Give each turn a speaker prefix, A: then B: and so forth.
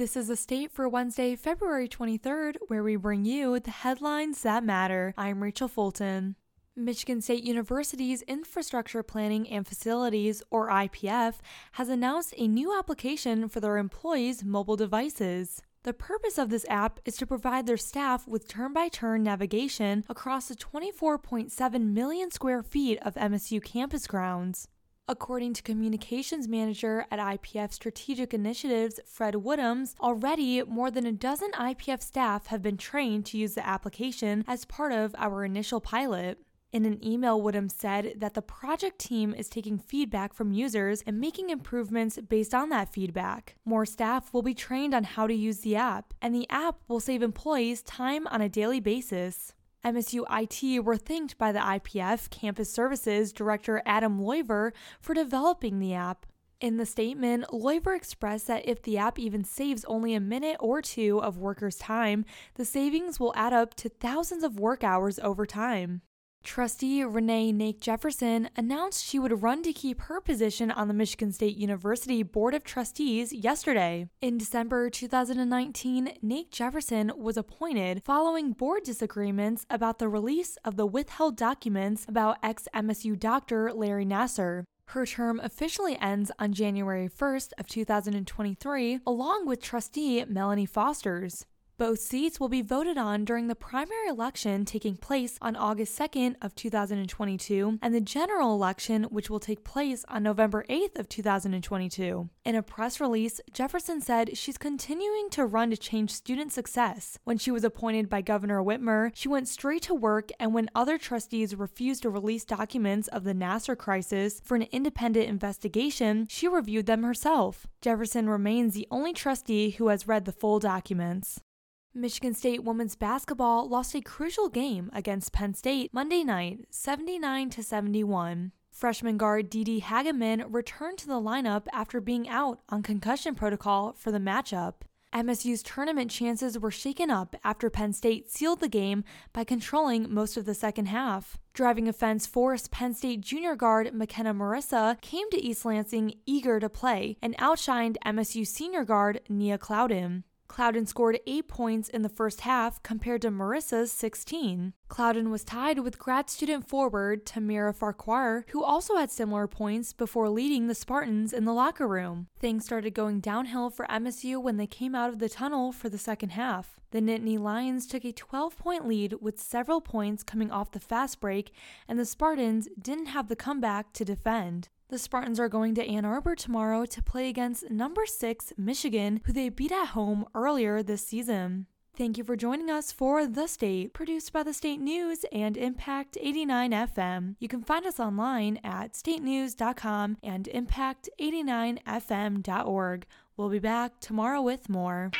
A: This is a state for Wednesday, February 23rd, where we bring you the headlines that matter. I'm Rachel Fulton. Michigan State University's Infrastructure Planning and Facilities, or IPF, has announced a new application for their employees' mobile devices. The purpose of this app is to provide their staff with turn by turn navigation across the 24.7 million square feet of MSU campus grounds. According to communications manager at IPF Strategic Initiatives, Fred Woodhams, already more than a dozen IPF staff have been trained to use the application as part of our initial pilot. In an email, Woodhams said that the project team is taking feedback from users and making improvements based on that feedback. More staff will be trained on how to use the app, and the app will save employees time on a daily basis. MSU IT were thanked by the IPF Campus Services Director Adam Loiver for developing the app. In the statement, Loiver expressed that if the app even saves only a minute or two of workers' time, the savings will add up to thousands of work hours over time. Trustee Renee Knake Jefferson announced she would run to keep her position on the Michigan State University Board of Trustees yesterday. In December 2019, Knake Jefferson was appointed following board disagreements about the release of the withheld documents about ex MSU doctor Larry Nassar. Her term officially ends on January 1st of 2023, along with trustee Melanie Foster's. Both seats will be voted on during the primary election taking place on August 2nd of 2022 and the general election which will take place on November 8th of 2022. In a press release, Jefferson said she's continuing to run to change student success. When she was appointed by Governor Whitmer, she went straight to work and when other trustees refused to release documents of the Nassar crisis for an independent investigation, she reviewed them herself. Jefferson remains the only trustee who has read the full documents. Michigan State women's basketball lost a crucial game against Penn State Monday night, 79 to 71. Freshman guard Dee Hagemann returned to the lineup after being out on concussion protocol for the matchup. MSU's tournament chances were shaken up after Penn State sealed the game by controlling most of the second half. Driving offense forced Penn State junior guard Makenna Marisa came to East Lansing eager to play and outshined MSU senior guard Nia Clouden. Clouden scored 8 points in the first half compared to Marisa's 16. Clouden was tied with grad student forward Tamara Farquhar, who also had similar points before leading the Spartans in the locker room. Things started going downhill for MSU when they came out of the tunnel for the second half. The Nittany Lions took a 12 point lead with several points coming off the fast break, and the Spartans didn't have the comeback to defend. The Spartans are going to Ann Arbor tomorrow to play against number 6 Michigan, who they beat at home earlier this season. Thank you for joining us for The State, produced by the State News and Impact 89 FM. You can find us online at statenews.com and impact89fm.org. We'll be back tomorrow with more.